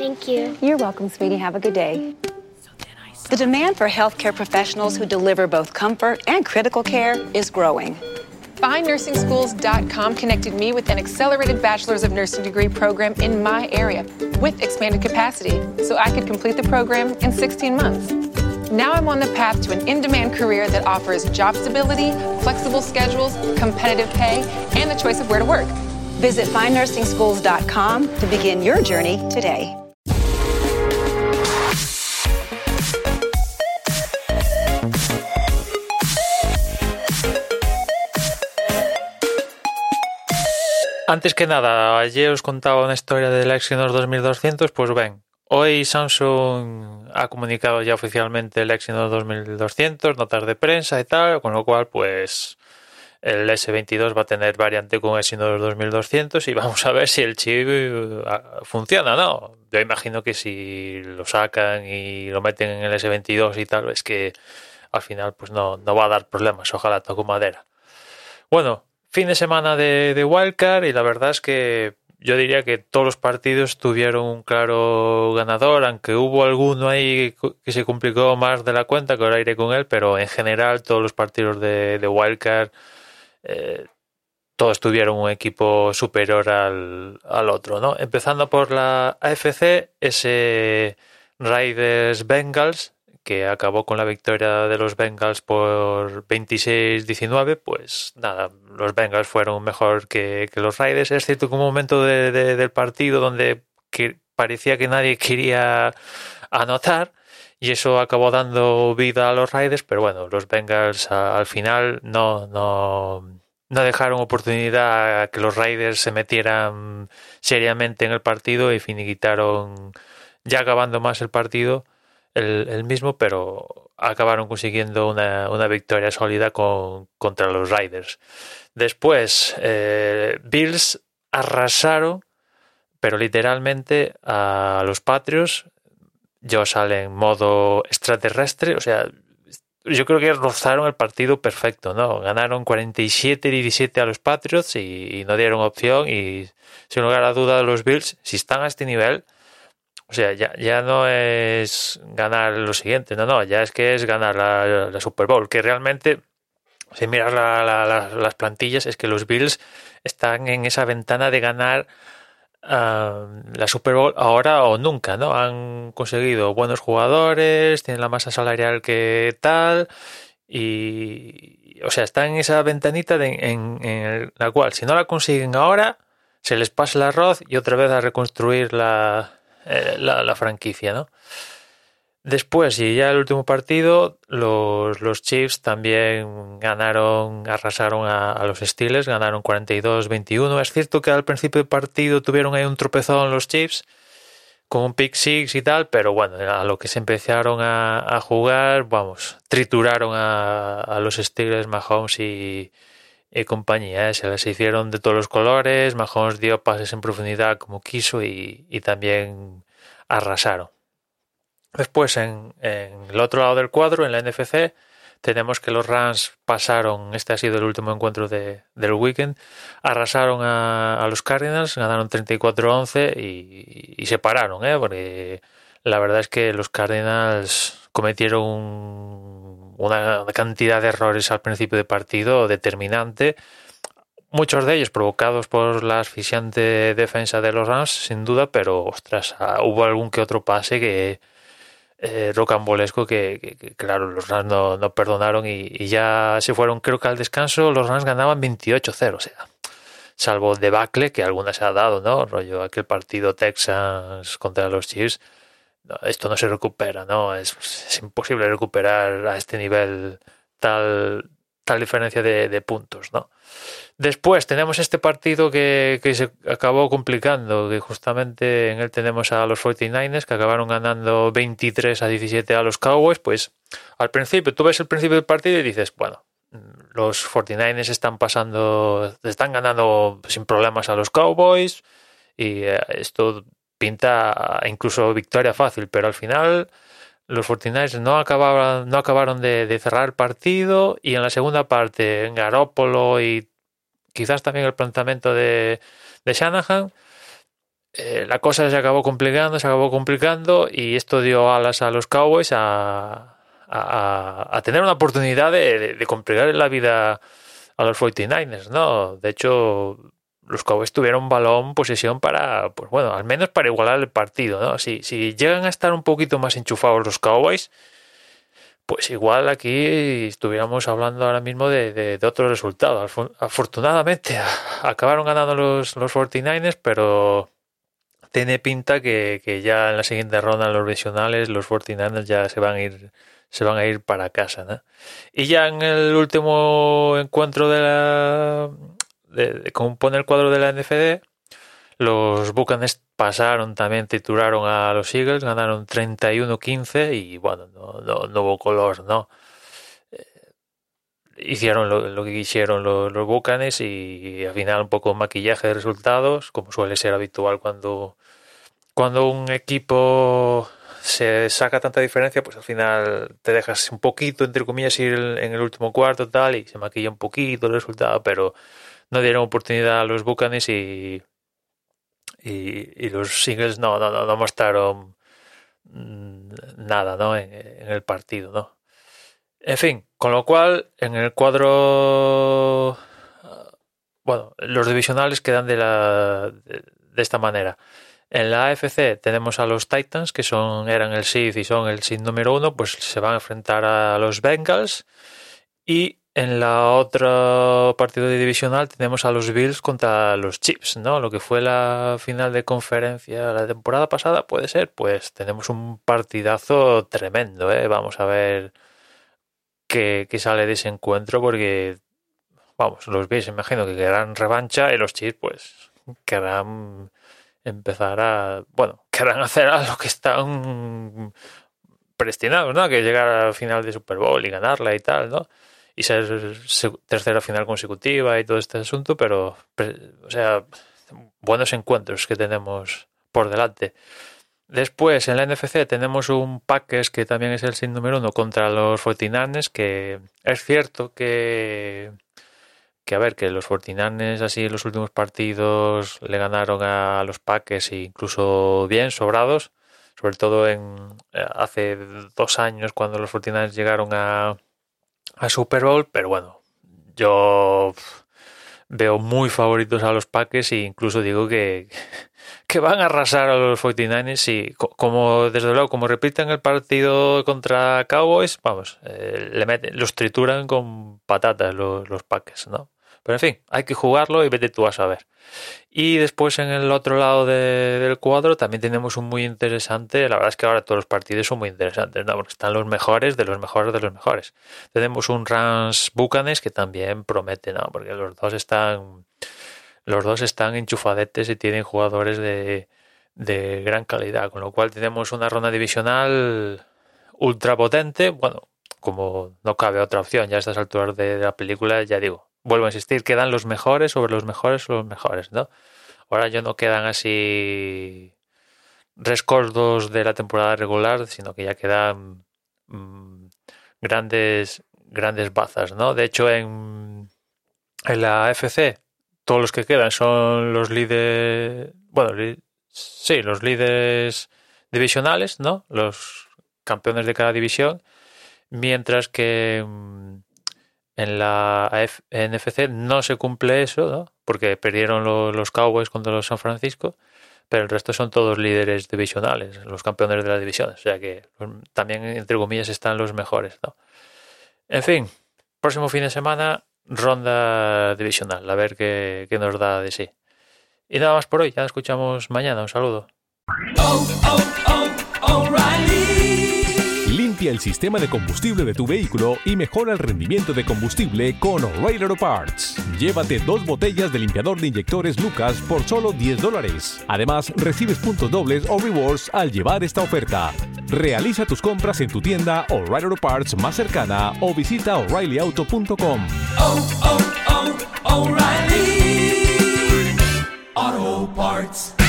Thank you. You're welcome, sweetie. Have a good day. The demand for healthcare professionals who deliver both comfort and critical care is growing. FindNursingSchools.com connected me with an accelerated Bachelor's of Nursing degree program in my area with expanded capacity, so I could complete the program in 16 months. Now I'm on the path to an in demand career that offers job stability, flexible schedules, competitive pay, and the choice of where to work. Visit findnursingschools.com to begin your journey today. Antes que nada, ayer os contaba una historia del Exynos 2200, pues ven, hoy Samsung ha comunicado ya oficialmente el Exynos 2200, notas de prensa y tal, con lo cual pues el S22 va a tener variante con Exynos 2200 y vamos a ver si el chip eh, funciona, ¿no? Yo imagino que si lo sacan y lo meten en el S22 y tal, es que al final pues no, no va a dar problemas, ojalá toco madera. Bueno, fin de semana de, de Wildcard y la verdad es que yo diría que todos los partidos tuvieron un claro ganador, aunque hubo alguno ahí que se complicó más de la cuenta, que ahora iré con él, pero en general todos los partidos de, de Wildcard eh, todos tuvieron un equipo superior al, al, otro, ¿no? Empezando por la AFC, ese Raiders Bengals, que acabó con la victoria de los Bengals por 26-19, pues nada, los Bengals fueron mejor que, que, los Raiders. Es cierto que un momento de, de, del partido donde que parecía que nadie quería anotar y eso acabó dando vida a los Raiders, pero bueno, los Bengals al final no, no, no dejaron oportunidad a que los Raiders se metieran seriamente en el partido y finiquitaron ya acabando más el partido el, mismo, pero acabaron consiguiendo una, una victoria sólida con, contra los Raiders. Después, eh, Bills arrasaron, pero literalmente a los Patriots. Yo sale en modo extraterrestre, o sea, yo creo que rozaron el partido perfecto, ¿no? Ganaron 47-17 a los Patriots y, y, no dieron opción y sin lugar a duda los Bills, si están a este nivel, o sea, ya, ya no es ganar lo siguiente, no, no, ya es que es ganar la, Super Bowl, que realmente, si miras la, la, las plantillas, es que los Bills están en esa ventana de ganar uh, la Super Bowl ahora o nunca, ¿no? Han conseguido buenos jugadores, tienen la masa salarial que tal, y, o sea, están en esa ventanita de, en, en la cual, si no la consiguen ahora, se les pasa el arroz y otra vez a reconstruir la eh, la, la, franquicia, ¿no? Después, y ya el último partido, los, los Chiefs también ganaron, arrasaron a, los Steelers, ganaron 42-21. Es cierto que al principio del partido tuvieron ahí un tropezón los Chiefs con un pick six y tal, pero bueno, a lo que se empezaron a, a jugar, vamos, trituraron a, a los Steelers, Mahomes y, y compañía. ¿eh? Se les hicieron de todos los colores, Mahomes dio pases en profundidad como quiso y, y también arrasaron. Después, en, en, el otro lado del cuadro, en la NFC, tenemos que los Rams pasaron, este ha sido el último encuentro de, del weekend, arrasaron a, a los Cardinals, ganaron 34-11 y, y, se pararon, ¿eh? porque la verdad es que los Cardinals cometieron un, una cantidad de errores al principio de partido determinante, muchos de ellos provocados por la asfixiante defensa de los Rams, sin duda, pero ostras, hubo algún que otro pase que eh, rocambolesco que, claro, los Rams no, no perdonaron y, ya se fueron, creo que al descanso los Rams ganaban 28-0, o sea, salvo debacle que alguna se ha dado, ¿no? Rollo aquel partido Texans contra los Chiefs, esto no se recupera, ¿no? Es, imposible recuperar a este nivel tal, tal diferencia de, de puntos, ¿no? Después tenemos este partido que, que, se acabó complicando, que justamente en él tenemos a los 49ers que acabaron ganando 23 a 17 a los Cowboys. Pues al principio, tú ves el principio del partido y dices, bueno, los 49ers están pasando, están ganando sin problemas a los Cowboys y eh, esto pinta incluso victoria fácil, pero al final los 49ers no acabaron, no acabaron de, de, cerrar el partido y en la segunda parte en Garópolo y quizás también el planteamiento de, de Shanahan eh, la cosa se acabó complicando, se acabó complicando y esto dio alas a los Cowboys a, a, tener una oportunidad de, de, complicar la vida a los 49ers, ¿no? De hecho, los Cowboys tuvieron balón, posesión para, pues bueno, al menos para igualar el partido, ¿no? Si, si llegan a estar un poquito más enchufados los Cowboys, pues igual aquí estuviéramos hablando ahora mismo de, de, otro resultado. Afortunadamente acabaron ganando los, los 49ers, pero tiene pinta que, que, ya en la siguiente ronda, los divisionales, los 49ers ya se van a ir se van a ir para casa. ¿no? Y ya en el último encuentro de la de, de compone el cuadro de la NFD, los Buccaneers pasaron también, titularon a los Eagles, ganaron 31-15 y bueno, no, no, hubo color, ¿no? Eh, hicieron lo, que quisieron los, los Buccaneers y, al final un poco maquillaje de resultados, como suele ser habitual cuando, cuando un equipo se saca tanta diferencia, pues al final te dejas un poquito, entre comillas, ir en el último cuarto tal y se maquilla un poquito el resultado, pero no dieron oportunidad a los Buccaneers y y, los singles no, no, no, mostraron mm, nada ¿no? En, el partido. ¿no? En fin, con lo cual en el cuadro, bueno, los divisionales quedan de, la, de, esta manera. En la AFC tenemos a los Titans, que son, eran el seed y son el seed número uno, pues se van a enfrentar a los Bengals. Y en la otra partido de divisional tenemos a los Bills contra los Chiefs, ¿no? Lo que fue la final de conferencia la temporada pasada, puede ser. Pues tenemos un partidazo tremendo, ¿eh? Vamos a ver qué, sale de ese encuentro, porque, vamos, los Bills imagino que querrán revancha y los Chiefs, pues, querrán empezar a, bueno, querrán hacer a lo que están predestinados, ¿no? Que llegar al final de Super Bowl y ganarla y tal, ¿no? Y ser tercera final consecutiva y todo este asunto, pero, o sea, buenos encuentros que tenemos por delante. Después, en la NFC tenemos un Packers que también es el sin número uno contra los Fortinanes, que es cierto que, que a ver, que los Fortinanes así en los últimos partidos le ganaron a los Packers e incluso bien, sobrados, sobre todo en eh, hace dos años cuando los Fortinanes llegaron a, a Super Bowl, pero bueno, yo veo muy favoritos a los Packers e incluso digo que, que van a arrasar a los 49ers y como desde luego como repiten el partido contra Cowboys, vamos, eh, le meten, los trituran con patatas los, los Packers, ¿no? Pero en fin, hay que jugarlo y vete tú a saber. Y después en el otro lado del cuadro también tenemos un muy interesante. La verdad es que ahora todos los partidos son muy interesantes, ¿no? Porque están los mejores de los mejores de los mejores. Tenemos un Rams Bucanes que también promete, ¿no? Porque los dos están. Los dos están enchufadetes y tienen jugadores de, de gran calidad. Con lo cual tenemos una ronda divisional ultra potente. Bueno, como no cabe otra opción, ya a estas alturas de la película, ya digo, vuelvo a insistir, quedan los mejores sobre los mejores o los mejores, ¿no? Ahora ya no quedan así rescoldos de la temporada regular, sino que ya quedan mm, grandes grandes bazas, ¿no? De hecho, en, en la AFC, todos los que quedan son los líderes, bueno, sí, los líderes divisionales, ¿no? Los campeones de cada división, mientras que mm, en la NFC no se cumple eso, ¿no? porque perdieron los, Cowboys contra los San Francisco, pero el resto son todos líderes divisionales, los campeones de la división, o sea que pues, también, entre comillas, están los mejores. ¿no? En fin, próximo fin de semana, ronda divisional, a ver qué, nos da de sí. Y nada más por hoy, ya escuchamos mañana, un saludo. Oh, oh, oh, el sistema de combustible de tu vehículo y mejora el rendimiento de combustible con O'Reilly Auto Parts. Llévate dos botellas de limpiador de inyectores Lucas por solo 10 dólares. Además, recibes puntos dobles o rewards al llevar esta oferta. Realiza tus compras en tu tienda O'Reilly Auto Parts más cercana o visita o'ReillyAuto.com. Oh, oh, oh, Parts.